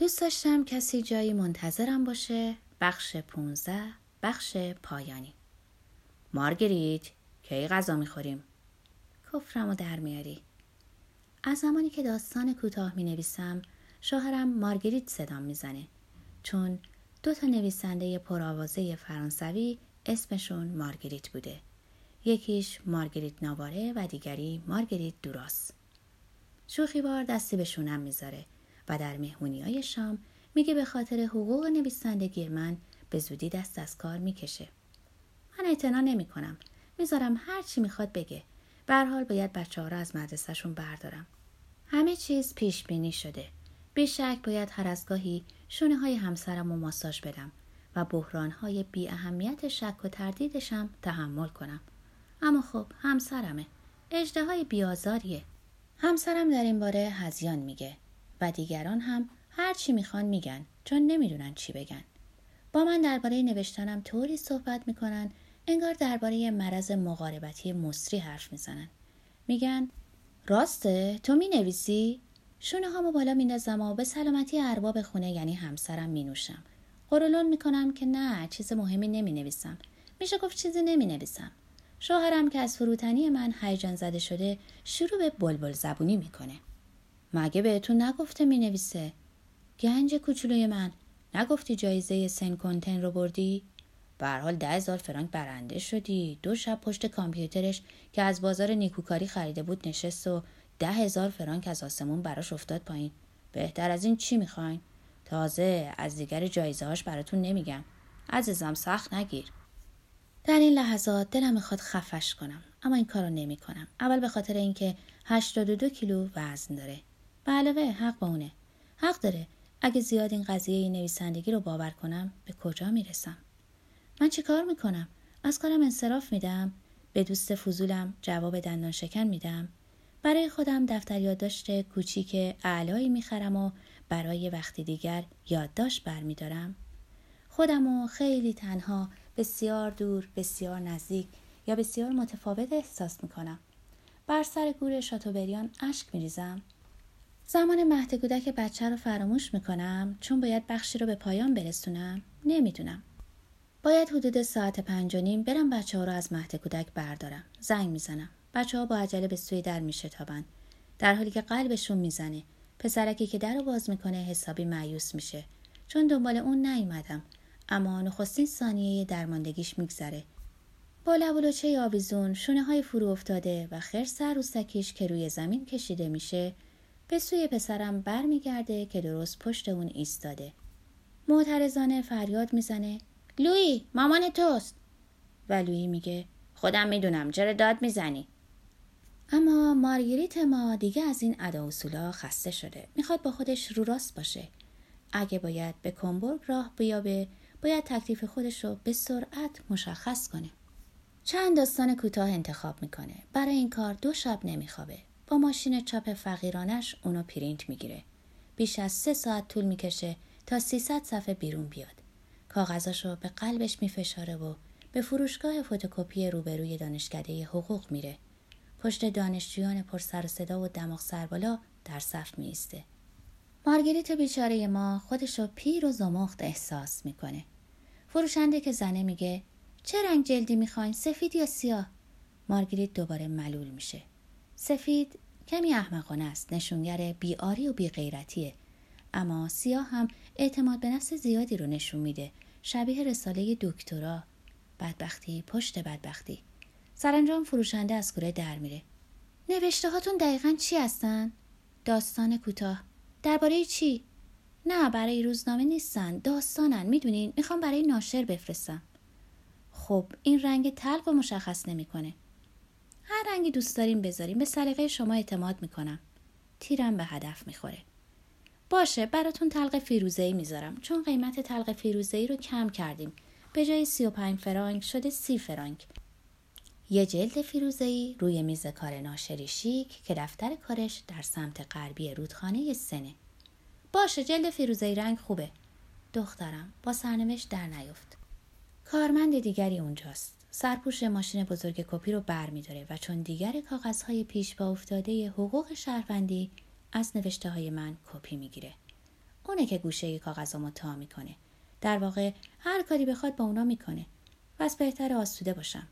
دوست داشتم کسی جایی منتظرم باشه. بخش 15 بخش پایانی. مارگریت کی غذا می‌خوریم؟ کفرم و در میاری. از زمانی که داستان کوتاه می نویسم شوهرم مارگریت صدام می‌زنه. چون دو تا نویسنده پرآوازه فرانسوی اسمشون مارگریت بوده. یکیش مارگریت ناواره و دیگری مارگریت دوراس. شوخی بار دستی به شونم می‌ذاره. و در مهمونی های شام میگه به خاطر حقوق نویسندگی من به زودی دست از کار می‌کشه. من اعتنا نمی کنم می‌ذارم هر چی می‌خواد بگه. به حال باید بچه ها رو از مدرسهشون بردارم. همه چیز پیش بینی شده. بیشک باید هر از گاهی شونه های همسرم و ماساژ بدم و بحران های بی اهمیت شک و تردیدشم تحمل کنم. اما خب همسرمه. اجده های بیازاریه. همسرم در این باره هزیان میگه. و دیگران هم هر چی می‌خوان میگن چون نمی‌دونن چی بگن. با من درباره نوشتنم طوری صحبت می‌کنن انگار درباره مرض مقاربتی مصری حرف می‌زنن. میگن راسته؟ تو می‌نویسی؟ شونه هامو بالا میندازم و به سلامتی ارباب خونه یعنی همسرم مینوشم. قرولون می‌کنم که نه چیز مهمی نمی نویسم میشه گفت چیزی نمی نویسم شوهرم که از فروتنی من هیجان زده شده شروع به بلبل زبونی می‌کنه. مگه بهتون نگفته می نویسه گنج کوچولوی من. نگفتی جایزه سن کنتن رو بردی؟ به حال ده هزار فرانک برنده شدی. دو شب پشت کامپیوترش که از بازار نیکوکاری خریده بود نشست و ده هزار فرانک از آسمون براش افتاد پایین. بهتر از این چی می‌خواین؟ تازه از دیگر جایزه هاش براتون نمیگم. عزیزم سخت نگیر. در این لحظات دلم می‌خواد خفش کنم اما این کارو نمی کنم اول به خاطر اینکه 82 کیلو وزن داره. به علاوه حق با اونه. حق داره. اگه زیاد این قضیه نویسندگی رو باور کنم به کجا می‌رسم؟ من چی کار می‌کنم؟ از کارم انصراف میدم به دوست فضولم جواب دندان شکن میدم. برای خودم دفتر یادداشت کوچیک اعلایی می‌خرم و برای وقتی دیگر یادداشت برمیدارم. خودم و خیلی تنها بسیار دور بسیار نزدیک یا بسیار متفاوت احساس می‌کنم. بر سر گور شاتوبریان اشک میریزم. زمان مهد کودک بچه رو فراموش می‌کنم چون باید بخشی رو به پایان برسونم. نمی‌دونم. باید حدود ساعت پنج و نیم برم بچه ها رو از مهد کودک بردارم. زنگ می‌زنم. بچه ها با عجله به سوی در میشتابند. در حالی که قلبشون می‌زنه. پسرکی که در رو باز می‌کنه حسابی معیوس میشه. چون دنبال اون نیومدم. اما نخستین ثانیه درماندگیش میگذره. با لب و آویزون شونه های فرو افتاده و خرس عروسکیش که روی زمین کشیده میشه به سوی پسرم برمیگرده که درست پشت اون ایستاده. معترضانه فریاد می‌زنه لوی مامان توست. و لوی میگه خودم می‌دونم چرا داد می‌زنی؟ اما مارگریت ما دیگه از این ادا اصولا خسته شده. می‌خواد با خودش رو راست باشه. اگه باید به کمبورگ راه بیابه باید تکلیف خودش رو به سرعت مشخص کنه. چند داستان کوتاه انتخاب می‌کنه. برای این کار دو شب نمیخوابه. با ماشین چاپ فقیرانش اونو پرینت می‌گیره. بیش از سه ساعت طول می‌کشه تا 300 صفحه بیرون بیاد. کاغذاشو به قلبش میفشاره و به فروشگاه فتوکپی روبروی دانشکده حقوق میره. پشت دانشجویان پر سر و صدا و دماغ سربالا در صف میسته مارگریت بیچاره ما خودشو پیر و زمخت احساس می‌کنه. فروشنده که زنه میگه چه رنگ جلدی می‌خواین سفید یا سیاه؟ مارگریت دوباره ملول میشه. سفید کمی احمقانه است نشونگر بیاری و بیغیرتیه. اما سیاه هم اعتماد به نفس زیادی رو نشون میده. شبیه رساله دکترا. بدبختی پشت بدبختی. سرانجام فروشنده از کوره در میره. نوشته هاتون دقیقا چی هستن؟ داستان کوتاه. درباره چی؟ نه برای روزنامه نیستن. داستانن. می‌دونین می‌خوام برای ناشر بفرستم. خب این رنگ تلق و مشخص نمی‌کنه. هر رنگی دوست داریم بذاریم به سلیقه شما اعتماد می‌کنم. تیرم به هدف می‌خوره. باشه براتون تلق فیروزه ای می‌ذارم. چون قیمت تلق فیروزه ای رو کم کردیم. به جای 35 فرانک شده 30 فرانک. یه جلد فیروزه ای روی میز کار ناشری شیک که دفتر کارش در سمت غربی رودخانه سنه. باشه جلد فیروزه رنگ خوبه. دخترم با سرنوشت در نیفت کارمند دیگری اونجاست. سرپوش ماشین بزرگ کپی رو بر می و چون دیگر کاغذهای پیش با افتاده حقوق شهروندی از نوشته های من کپی می‌گیره اونه که گوشه کاغذامو تا می‌کنه در واقع هر کاری بخواد با اونا می‌کنه پس بهتر آسوده باشم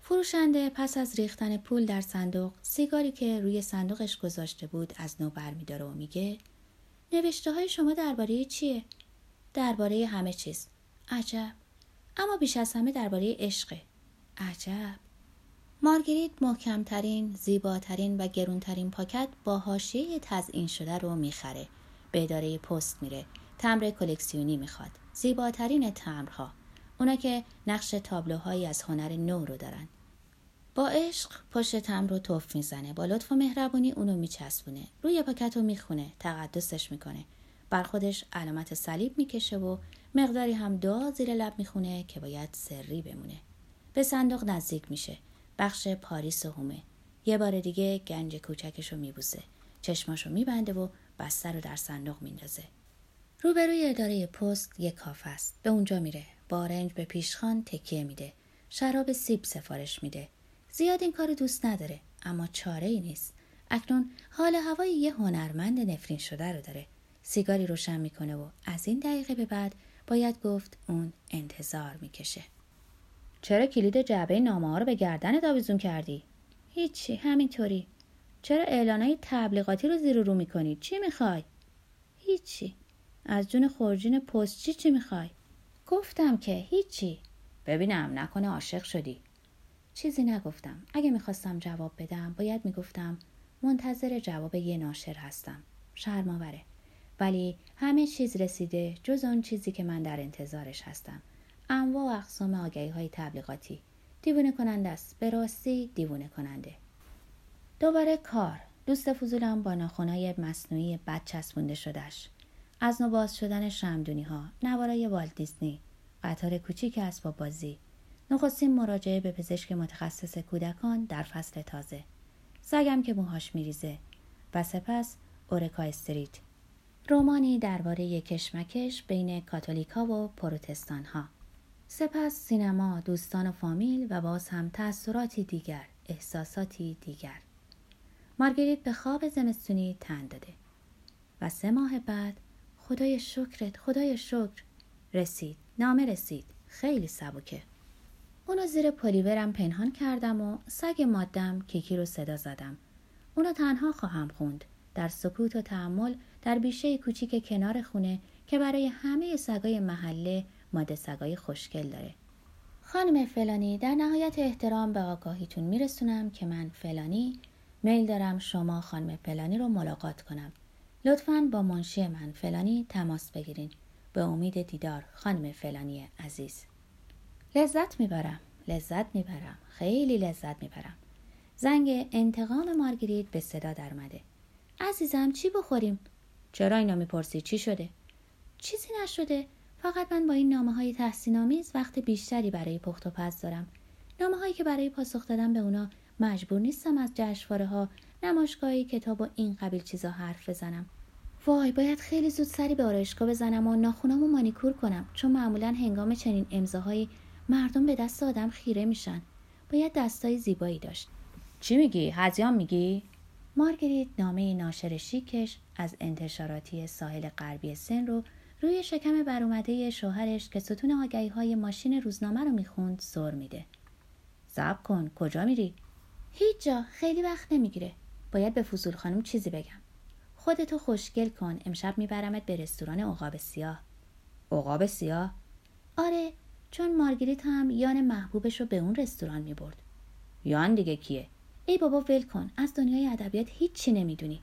فروشنده پس از ریختن پول در صندوق سیگاری که روی صندوقش گذاشته بود از نو برمیداره و میگه نوشته های شما درباره چیه؟ درباره همه چیز. عجب. اما بیش از همه درباره عشق. عجب. مارگریت محکمترین، زیباترین و گرونترین پاکت با حاشیه تزئین شده رو می‌خره. به اداره پست میره. تمر کلکسیونی می‌خواد. زیباترین تمرها. اونا که نقش تابلوهایی از هنر نو رو دارن. با عشق پشت تمر رو توف می‌زنه با لطف و مهربونی اونو میچسبونه روی پاکت رو می‌خونه تقدسش می‌کنه بر خودش علامت صلیب می‌کشه و مقداری هم دعا زیر لب می‌خونه که باید سری بمونه. به صندوق نزدیک میشه. بخش پاریس و یه بار دیگه گنج کوچکش رو میبوسه. چشماشو میبنده و بستر رو در صندوق میندازه. روبروی اداره پست یه کافه است. به اونجا میره. بارنج به پیشخان تکیه میده. شراب سیب سفارش میده. زیاد این کار دوست نداره اما چاره ای نیست. اکنون حال هوای یه هنرمند نفرین شده رو داره. سیگاری روشن می‌کنه و از این دقیقه به بعد باید گفت اون انتظار می‌کشه. چرا کلید جعبه نامه ها رو به گردن آویزون کردی؟ هیچی همینطوری. چرا اعلانای تبلیغاتی رو زیر رو می‌کنی؟ چی می‌خوای؟ هیچی. از جون خورجین پستچی چی می‌خوای؟ گفتم که هیچی. ببینم نکنه عاشق شدی. چیزی نگفتم. اگه می‌خواستم جواب بدم باید می‌گفتم منتظر جواب یه ناشر هستم. شرماوره ولی همه چیز رسیده جز آن چیزی که من در انتظارش هستم. انواع و اقسام آگهی های تبلیغاتی. دیوونه کننده است. به راستی دیوونه کننده. دوباره کار. دوست فضولم با ناخونای مصنوعی بد چسبونده شدهش. از نو باز شدن شمدونی ها نوارای والت دیزنی قطار کوچیک اسباب بازی. نخستین مراجعه به پزشک متخصص کودکان در فصل تازه. سگم که موهاش میریزه. و سپس اورکا استریت. رومانی درباره کشمکش بین کاتولیکا و پروتستان ها سپس سینما دوستان و فامیل و باز هم تأثیراتی دیگر احساساتی دیگر. مارگریت به خواب زمستونی تن داده. و سه ماه بعد خدای شکرت خدای شکر رسید نامه رسید. خیلی سبکه اونو زیر پلیورم پنهان کردم و سگ مادم کیکی رو صدا زدم. اونو تنها خواهم خوند. در سکوت و تحمل در بیشه کوچیک کنار خونه که برای همه سگای محله ماده سگای خوشگل داره. خانم فلانی در نهایت احترام به آگاهیتون میرسونم که من فلانی میل دارم شما خانم فلانی رو ملاقات کنم. لطفا با منشی من فلانی تماس بگیرین. به امید دیدار خانم فلانی عزیز. لذت می‌برم لذت می‌برم خیلی لذت می‌برم زنگ انتقام مارگریت به صدا درمده عزیزم چی بخوریم؟ چرا اینا می‌پرسی؟ چی شده؟ چیزی نشده. فقط من با این نامه های تحسین آمیز وقت بیشتری برای پخت و پز دارم. نامه هایی که برای پاسخ دادن به اونا مجبور نیستم از جشنواره ها نمایشگاهی کتاب و این قبیل چیزا حرف بزنم. وای باید خیلی زود سری به آرایشگاه بزنم و ناخونامو مانیکور کنم چون معمولا هنگام چنین امضاهایی مردم به دست آدم خیره میشن. باید دستای زیبایی داشت. چی میگی؟ هزیان میگی؟ مارگریت نامه ناشر شیکش از انتشاراتی ساحل غربی سن رو روی شکم برومده شوهرش که ستون آگهی های ماشین روزنامه رو می‌خوند سر میده. زب کن کجا میری؟ هیچ جا خیلی وقت نمی‌گیره. باید به فضول خانم چیزی بگم. خودتو خوشگل کن امشب میبرمت به رستوران عقاب سیاه. عقاب سیاه؟ آره چون مارگریت هم یان محبوبش رو به اون رستوران می برد. یان دیگه کیه؟ ای بابا ول کن از دنیای ادبیات هیچی نمی‌دونی.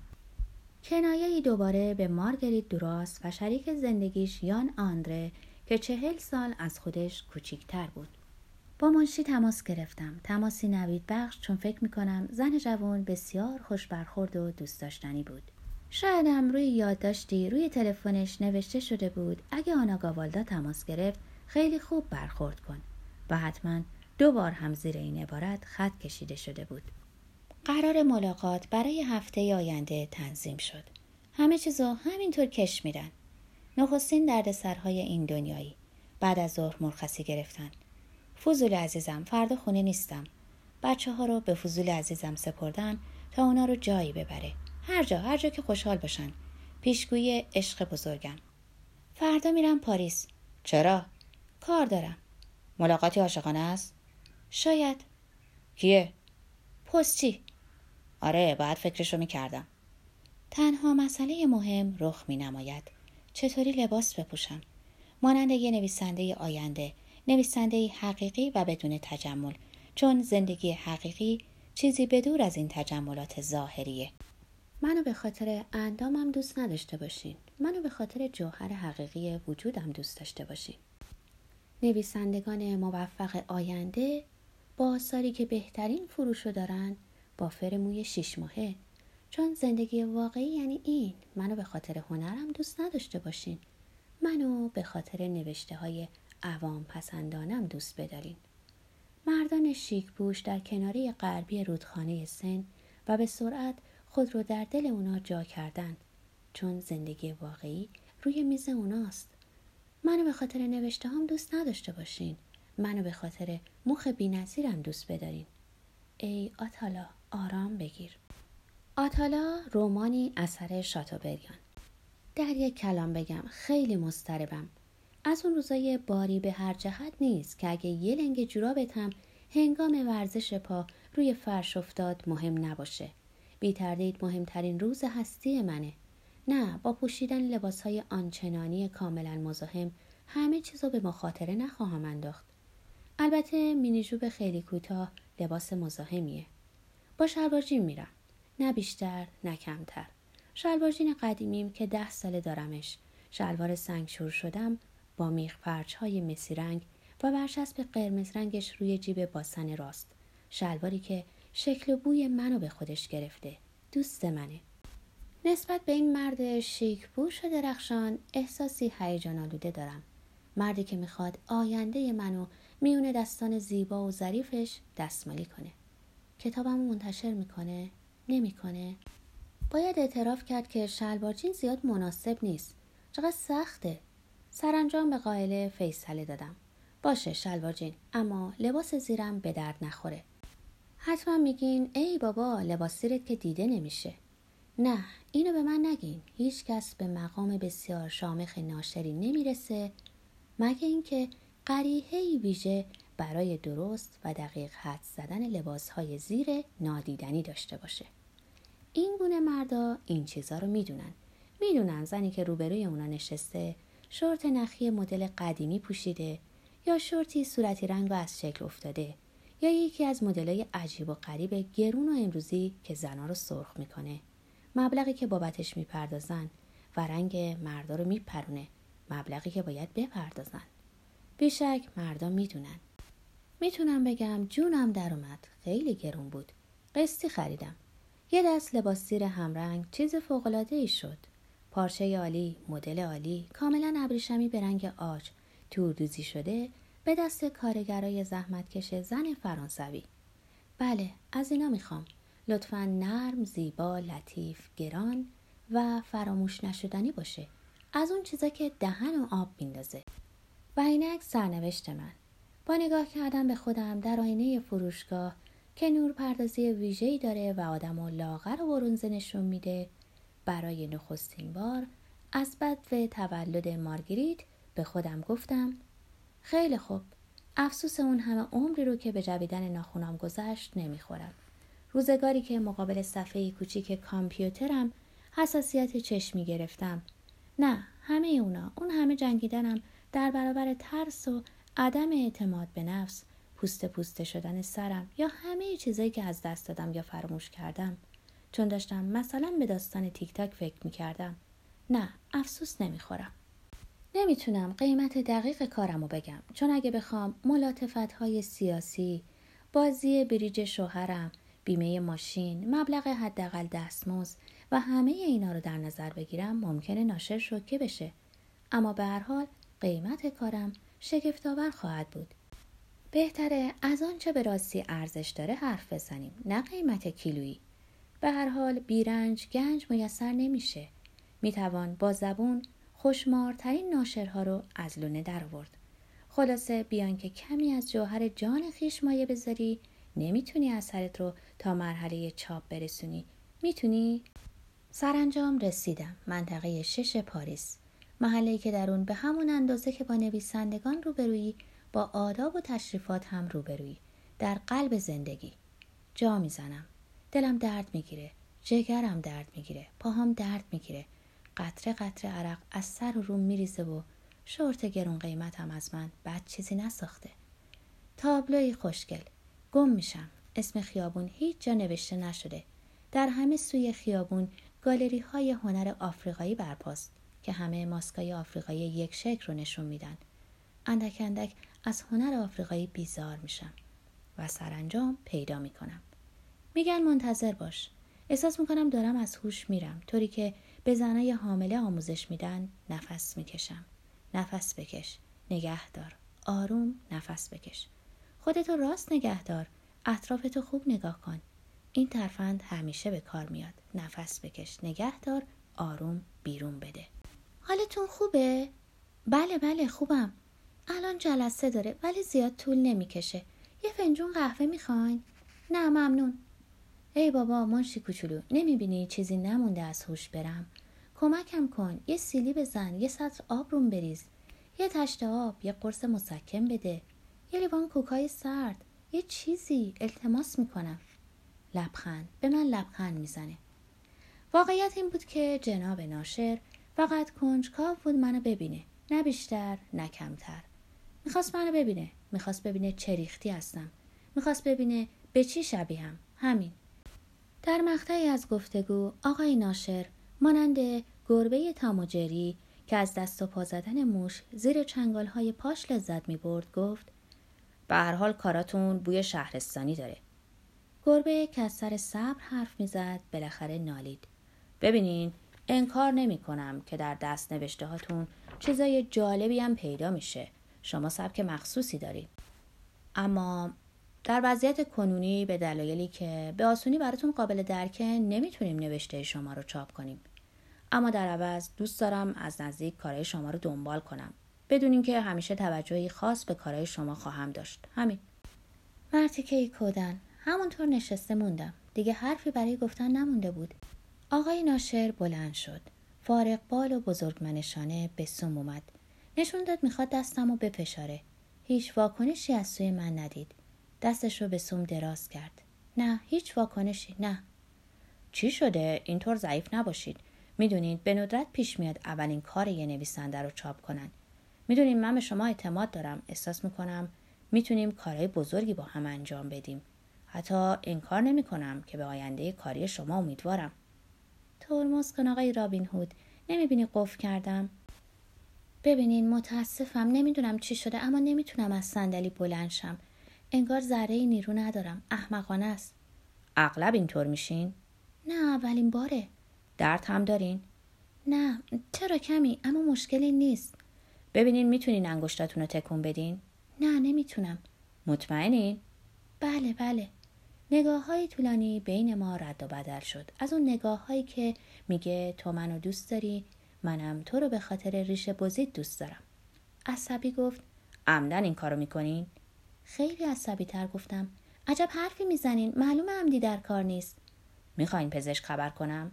کنایه دوباره به مارگریت دراس و شریک زندگیش یان آندره که چهل سال از خودش کوچیکتر بود. با منشی تماس گرفتم. تماسی نوید بخش چون فکر می‌کنم زن جوان بسیار خوش برخورد و دوست داشتنی بود. شایدم روی یادداشتی روی تلفنش نوشته شده بود اگه آنا گاوالدا تماس گرفت خیلی خوب برخورد کن و حتما دو بار هم زیر این عبارت خط کشیده شده بود. قرار ملاقات برای هفته آینده تنظیم شد. همه چیزو همینطور کش میرن. نخستین دردسرهای این دنیایی. بعد از ظهر مرخصی گرفتن. فضول عزیزم فردا خونه نیستم. بچه ها رو به فضول عزیزم سپردن تا اونا رو جایی ببره. هر جا هر جا که خوشحال باشن. پیشگویی عشق بزرگم فردا میرم پاریس چرا کار دارم ملاقاتی عاشقانه است شاید کیه پستی آره باید فکرشو می‌کردم تنها مسئله مهم رخ می نماید. چطوری لباس بپوشم؟ مانند یه نویسنده آینده، نویسنده حقیقی و بدون تجمل، چون زندگی حقیقی چیزی بدور از این تجملات ظاهریه. منو به خاطر اندامم دوست نداشته باشین. منو به خاطر جوهر حقیقی وجودم دوست داشته باشین. نویسندگان موفق آینده با آثاری که بهترین فروشو دارن با فرموی شیش ماهه. چون زندگی واقعی یعنی این. منو به خاطر هنرم دوست نداشته باشین. منو به خاطر نوشته های عوام پسندانم دوست بدارین. مردان شیک پوش در کناری غربی رودخانه سن و به سرعت خود رو در دل اونا جا کردند. چون زندگی واقعی روی میز اوناست. منو به خاطر نوشته هم دوست نداشته باشین. منو به خاطر مخ بینظیرم دوست بدارین. ای آتالا. آرام بگیر. آتالا رومانی اثر شاتوبریان. در یک کلام بگم خیلی مستربم از اون روزای باری به هر جهت نیست که اگه یه لنگ جورابتم هنگام ورزش پا روی فرش افتاد مهم نباشه. بی تردید مهمترین روز هستی منه. نه با پوشیدن لباس های آنچنانی کاملا مزاحم همه چیزو به مخاطره نخواهم انداخت. البته مینیجوب خیلی کوتاه لباس مزاحمیه. با شلوار میرم. نه بیشتر نه کمتر. شلوارجین قدیمیم که ده ساله دارمش. شلوار سنگشور شدم با میخ پرچ های مسی رنگ و برچسب قرمز رنگش روی جیب باسن راست. شلواری که شکل و بوی منو به خودش گرفته. دوست منه. نسبت به این مرد شیک پوش و درخشان احساسی هیجان آلوده دارم. مردی که می‌خواد آینده منو میون دستان زیبا و ظریفش دستمالی کنه. کتابم منتشر می‌کنه؟ نمی‌کنه. باید اعتراف کرد که شلوار جین زیاد مناسب نیست. چقدر سخته. سرانجام به قائله فیصله دادم. باشه شلوار جین اما لباس زیرم به درد نخوره. حتما میگین ای بابا لباس زیرت که دیده نمیشه. نه اینو به من نگین. هیچ کس به مقام بسیار شامخ ناشری نمی‌رسه. مگه اینکه قریحه ویژه برای درست و دقیق حد زدن لباس های زیر نادیدنی داشته باشه. این گونه مردا این چیزا رو می‌دونن. می‌دونن زنی که روبروی اونا نشسته شورت نخی مدل قدیمی پوشیده یا شورتی صورتی رنگ و از شکل افتاده یا یکی از مدلای عجیب و غریب گرون و امروزی که زنا رو سرخ می‌کنه. مبلغی که بابتش می‌پردازن و رنگ مردا رو میپرونه. مبلغی که باید بپردازن. بیشک مردا می‌دونن. می‌تونم بگم جونم در اومد. خیلی گرون بود. قسطی خریدم. یه دست لباس زیر همرنگ چیز فوقالعاده ای شد. پارچه عالی مدل عالی کاملا ابریشمی به رنگ آج. توردوزی شده به دست کارگرای زحمتکش زن فرانسوی. بله از اینا می‌خوام. لطفا نرم زیبا لطیف گران و فراموش نشدنی باشه. از اون چیزا که دهن و آب میندازه. و اینک سرنوشت من. نگاه کردن به خودم در آینه فروشگاه که نور پردازی ویژه‌ای داره و آدم و لاغر و برونزه نشون میده برای نخستین بار از بد و تولد مارگریت به خودم گفتم خیلی خوب افسوس اون همه عمری رو که به جویدن ناخونام گذشت نمی‌خورم. روزگاری که مقابل صفحه کوچیک کامپیوترم حساسیت چشمی گرفتم. نه همه اونا اون همه جنگیدنم در برابر ترس و عدم اعتماد به نفس پوست پوسته شدن سرم یا همه چیزایی که از دست دادم یا فراموش کردم. چون داشتم مثلا به داستان تیک تاک فکر می‌کردم نه افسوس نمی‌خورم نمی‌تونم قیمت دقیق کارمو بگم. چون اگه بخوام ملاتفت های سیاسی بازی بریج شوهرم بیمه ماشین مبلغ حداقل دستمزد و همه اینا رو در نظر بگیرم ممکنه ناشر شوکه بشه. اما به هر حال قیمت کارم شگفتآور خواهد بود. بهتره از آنچه به راستی ارزش داره حرف بزنیم نه قیمت کیلویی. به هر حال بیرنج گنج میسر نمیشه. می‌توان با زبون خوشمارترین ناشرها رو از لونه در آورد. خلاصه بیان که کمی از جوهر جان خیش مایه بذاری نمی‌تونی اثرت رو تا مرحله چاپ برسونی. می‌تونی؟ سرانجام رسیدم. منطقه شش پاریس. محله که در اون به همون اندازه که با نویسندگان روبرویی با آداب و تشریفات هم روبرویی. در قلب زندگی. جا می‌زنم. دلم درد می‌گیره. جگرم درد می‌گیره. پاهام درد می‌گیره. قطره قطره عرق از سر و روم میریزه و شورت گرون قیمتم از من بعد چیزی نساخته. تابلوی خوشگل. گم میشم. اسم خیابون هیچ جا نوشته نشده. در همه سوی خیابون گالری های هنر آفریقایی برپاست. که همه ماسکای آفریقایی یک شکل رو نشون میدن. اندک اندک از هنر آفریقایی بیزار میشم و سرانجام پیدا می‌کنم. میگن منتظر باش. احساس می‌کنم دارم از هوش میرم. طوری که به زنای حامله آموزش میدن نفس می‌کشم. نفس بکش. نگه دار. آروم نفس بکش. خودتو راست نگه دار. اطرافتو خوب نگاه کن. این ترفند همیشه به کار میاد. نفس بکش. نگه دار. آروم بیرون بده. حالتون خوبه؟ بله بله خوبم. الان جلسه داره ولی زیاد طول نمی‌کشه. یه فنجون قهوه می‌خواین؟ نه ممنون. ای بابا منشی کوچولو نمی‌بینی چیزی نمونده از هوش برم؟ کمکم کن یه سیلی بزن یه سطر آب روم بریز. یه تشت آب یه قرص مسکن بده. یه لیوان کوکای سرد. یه چیزی التماس می‌کنم. لبخند به من لبخند می‌زنه. واقعیت این بود که جناب ناشر فقط کنجکاو بود منو ببینه. نه بیشتر نه کمتر. می‌خواست منو ببینه. می‌خواست ببینه چه ریختی هستم. می‌خواست ببینه به چی شبیهم. همین. در مقطعی از گفتگو آقای ناشر مانند گربه تاموجری که از دست و پا زدن موش زیر چنگال های پاش لذت می برد گفت به هر حال کاراتون بوی شهرستانی داره. گربه که از سر صبر حرف می‌زد بالاخره نالید. ببینین انکار نمی کنم که در دست نوشته هاتون چیزای جالبی هم پیدا میشه. شما سبک مخصوصی دارید. اما در وضعیت کنونی به دلایلی که به آسونی براتون قابل درکه نمی‌تونیم نوشته شما رو چاپ کنیم. اما در عوض دوست دارم از نزدیک کارهای شما رو دنبال کنم. بدون که همیشه توجهی خاص به کارهای شما خواهم داشت. همین. مرتیکه کودن همونطور نشسته موندم. دیگه حرفی برای گفتن نمونده بود. آقای ناشر بلند شد. فارق بال و بزرگمنشانه به سوم اومد. نشون داد می‌خواد دستم رو بفشاره. هیچ واکنشی از سوی من ندید. دستش رو به سوم دراز کرد. نه هیچ واکنشی نه. چی شده؟ اینطور ضعیف نباشید. می‌دونید به ندرت پیش میاد اولین کار یه نویسنده رو چاپ کنن. می‌دونید من به شما اعتماد دارم. احساس می‌کنم می‌تونیم کارهای بزرگی با هم انجام بدیم. حتی انکار نمی کنم که به آینده کاری شما امیدوارم. ترمز کن آقای رابین هود. نمی‌بینی قفل کردم؟ ببینین متاسفم. نمی‌دونم چی شده اما نمی‌تونم از صندلی بلند شم. انگار ذره نیرو ندارم. احمقانه است. اغلب اینطور میشین؟ نه اولین باره. درد هم دارین؟ نه. چرا کمی؟ اما مشکلی نیست. ببینین می‌تونین انگشتاتون رو تکون بدین؟ نه نمی‌تونم. مطمئنین؟ بله بله. نگاه های طولانی بین ما رد و بدل شد. از اون نگاه هایی که میگه تو منو دوست داری منم تو رو به خاطر ریش بزید دوست دارم. عصبی گفت عمدن این کارو می‌کنین؟ خیلی عصبی تر گفتم عجب حرفی می‌زنین معلوم عمدی در کار نیست. می‌خواین پزشک خبر کنم؟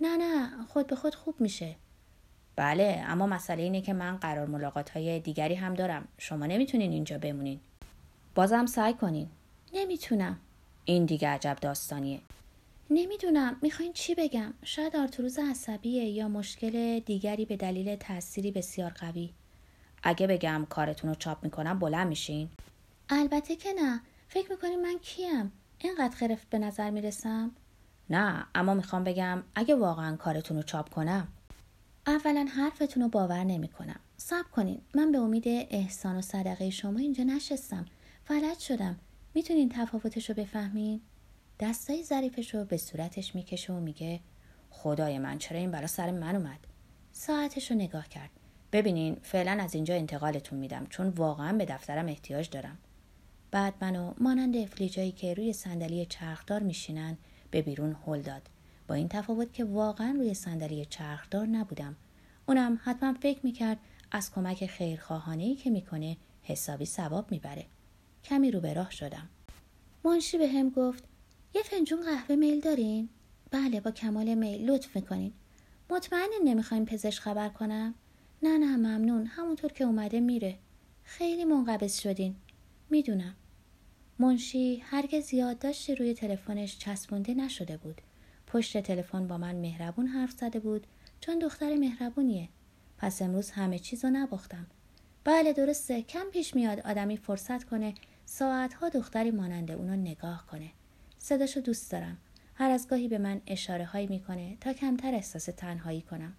نه نه خود به خود خوب میشه. بله اما مسئله اینه که من قرار ملاقات های دیگری هم دارم. شما نمی‌تونین اینجا بمونین. بازم سعی کنین. نمی‌تونم. این دیگه عجب داستانیه. نمی‌دونم می‌خواین چی بگم؟ شاید آرتروز عصبیه یا مشکل دیگری به دلیل تأثیری بسیار قوی. اگه بگم کارتون رو چاپ می‌کنم بلند میشین؟ البته که نه. فکر می‌کنین من کیم؟ اینقدر خرفت به نظر می‌رسم؟ نه اما می‌خوام بگم اگه واقعا کارتون رو چاپ کنم. اولا حرفتون رو باور نمی‌کنم. صبر کنین. من به امید احسان و صدقه شما اینجا نشستم. فلج شدم. می‌تونین تفاوتش رو بفهمین؟ دستای ظریفش رو به صورتش می‌کشه و میگه خدای من چرا این برا سر من اومد؟ ساعتش رو نگاه کرد. ببینین فعلا از اینجا انتقالتون میدم چون واقعا به دفترم احتیاج دارم. بعد منو مانند افلیجایی که روی صندلی چرخدار میشینن به بیرون هل داد. با این تفاوت که واقعا روی صندلی چرخدار نبودم. اونم حتما فکر می‌کرد از کمک خیرخواهانه ای که می‌کنه حسابی ثواب می‌بره. کمی رو به راه شدم. منشی به هم گفت یه فنجون قهوه میل دارین؟ بله با کمال میل لطف می‌کنین. مطمئنین نمی‌خوایم پزشک خبر کنم؟ نه نه ممنون همونطور که اومده میره. خیلی منقبض شدین. می‌دونم. منشی هرگز یادداشتی روی تلفنش چسبونده نشده بود. پشت تلفن با من مهربون حرف زده بود چون دختر مهربونیه. پس امروز همه چیز رو نباختم. بله درسته کم پیش میاد آدمی فرصت کنه ساعتها دختری مانند اونو نگاه کنه. صداشو دوست دارم. هر از گاهی به من اشاره هایی می‌کنه تا کمتر احساس تنهایی کنم.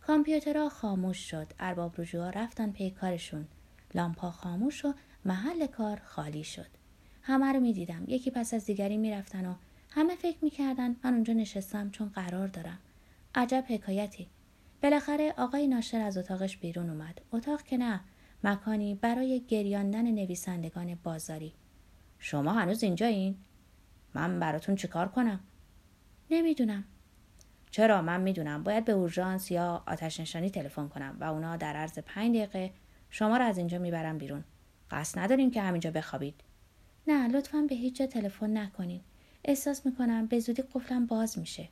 کامپیوترها خاموش شد. ارباب رجوعا رفتن پی کارشون. لامپا خاموش و محل کار خالی شد. همه رو می‌دیدم. یکی پس از دیگری می‌رفتن و همه فکر می‌کردن من اونجا نشستم چون قرار دارم. عجب حکایتی. بالاخره آقای ناشر از اتاقش بیرون اومد. اتاق که نه مکانی برای گریاندن نویسندگان بازاری. شما هنوز اینجایین؟ من براتون چیکار کنم؟ نمی‌دونم. چرا؟ من می‌دونم. باید به اورژانس یا آتش نشانی تلفن کنم و اونا در عرض پنج دقیقه شما رو از اینجا می‌برم بیرون. قصد نداریم که همینجا بخوابید. نه لطفا به هیچ جا تلفن نکنین. احساس می‌کنم به زودی قفلم باز میشه.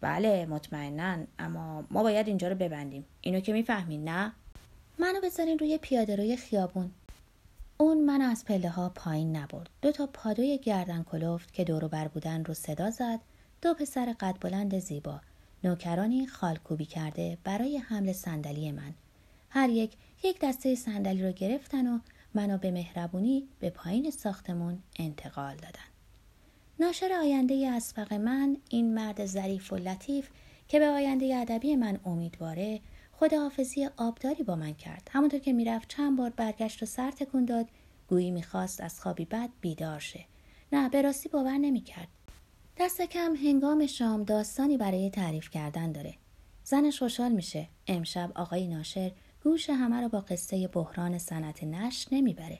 بله مطمئنا اما ما باید اینجا رو ببندیم. اینو که می‌فهمین نه؟ منو بذارین روی پیاده روی خیابون. اون من از پله ها پایین نبرد. دو تا پادوی گردن کلفت که دورو بر بودن رو صدا زد. دو پسر قد بلند زیبا. نوکرانی خالکوبی کرده برای حمل صندلی من. هر یک یک دسته صندلی رو گرفتن و منو به مهربونی به پایین ساختمون انتقال دادن. ناشر آینده اسفق من این مرد ظریف و لطیف که به آینده ادبی من امیدواره خداحافظی آبداری با من کرد. همونطور که می‌رفت چند بار برگشت و سر تکون داد گویی می‌خواست از خوابی بد بیدار شه. نه به راستی باور نمی‌کرد. دست کم هنگام شام داستانی برای تعریف کردن داره. زنش خوشحال میشه. امشب آقای ناشر گوش همه رو با قصه بحران صنعت نش نمی‌بره.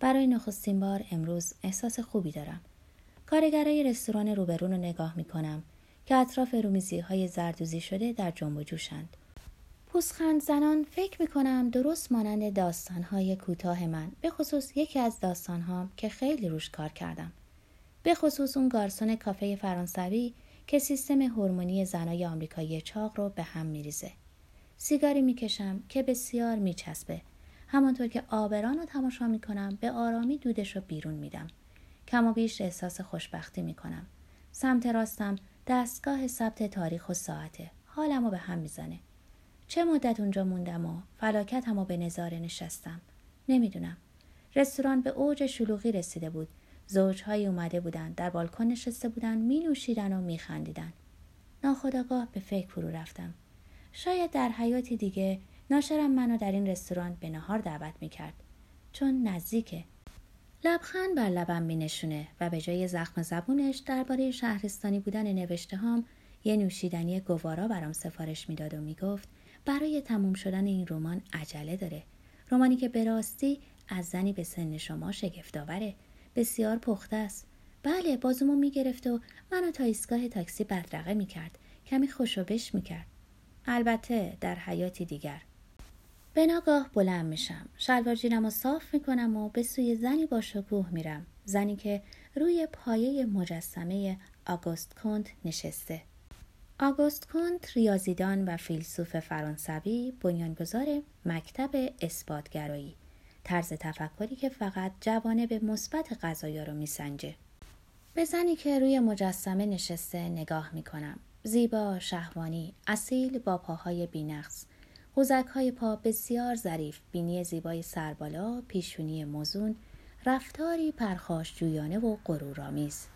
برای نخستین بار امروز احساس خوبی دارم. کارگرای رستوران روبرون رو نگاه می‌کنم که اطراف رومیزی های زردوزی شده در جنب و جوشند. پوسخند زنان فکر می‌کنم درست مانند داستانهای کوتاه من به خصوص یکی از داستانهام که خیلی روش کار کردم. به خصوص اون گارسون کافه فرانسوی که سیستم هورمونی زنای آمریکایی چاق رو به هم میریزه. سیگاری می‌کشم که بسیار میچسبه. همانطور که آبران رو تماشا می‌کنم به آرامی دودش رو بیرون میدم. کم و بیش احساس خوشبختی می‌کنم. سمت راستم دستگاه ثبت تاریخ و ساعته. حالم رو به هم می‌زنه. چه مدت اونجا موندم و فلاکتم و به نظاره نشستم؟ نمی‌دونم. رستوران به اوج شلوغی رسیده بود. زوجهایی اومده بودند در بالکن نشسته بودند می نوشیدن و می خندیدن. ناخداگاه به فکر فرو رفتم. شاید در حیاتی دیگه ناشرم منو در این رستوران به نهار دعوت می کرد. چون نزدیکه. لبخند بر لبم می نشونه و به جای زخم زبونش درباره شهرستانی بودن نوشته هام یه نوشیدنی گوارا برام سفارش می‌داد و می‌گفت برای تموم شدن این رمان عجله داره. رمانی که به راستی از زنی به سن شما شگفتآوره. بسیار پخته است. بله بازومو می‌گرفت و منو تا ایستگاه تاکسی بدرقه می‌کرد. کمی خوشوبش می‌کرد. البته در حیاتی دیگر. به ناگاه بلند میشم. شلوار جینم صاف می‌کنم و به سوی زنی با شکوه میرم. زنی که روی پایه مجسمه آگوست کنت نشسته. آگوست کنت ریاضیدان و فیلسوف فرانسوی بنیانگذار مکتب اثباتگرایی. طرز تفکری که فقط به مثبت قضایا رو میسنجه. به زنی که روی مجسمه نشسته نگاه می‌کنم. زیبا شهوانی اصیل با پاهای بینقص. قوزک های پا بسیار ظریف بینی زیبای سربالا پیشونی مزون رفتاری پرخاش جویانه و غرورآمیز.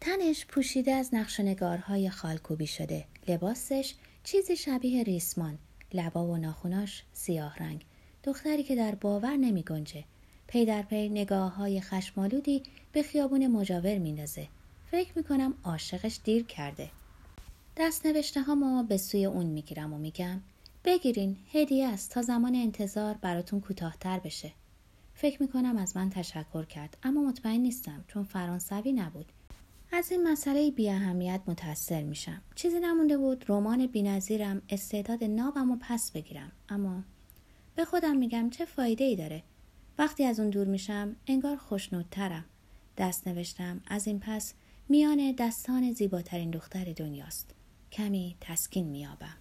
تنش پوشیده از نقش نگارهای خالکوبی شده. لباسش چیزی شبیه ریسمان. لبا و ناخوناش سیاه رنگ. دختری که در باور نمی گنجه. پی در پی نگاه های خشمالودی به خیابون مجاور میندازه. فکر می‌کنم عاشقش دیر کرده. دست نوشته ها به سوی اون می‌گیرم و میگم بگیرین هدیه است تا زمان انتظار براتون کوتاهتر بشه. فکر می‌کنم از من تشکر کرد اما مطمئن نیستم چون فرانسوی نبود. از این مسئله بی اهمیت متأثر میشم. چیزی نمونده بود رمان بینظیرم استعداد نابم و پس بگیرم. اما به خودم میگم چه فایده ای داره. وقتی از اون دور میشم انگار خوشنودترم. دست نوشتم از این پس میان دستان زیباترین دختر دنیاست. کمی تسکین میابم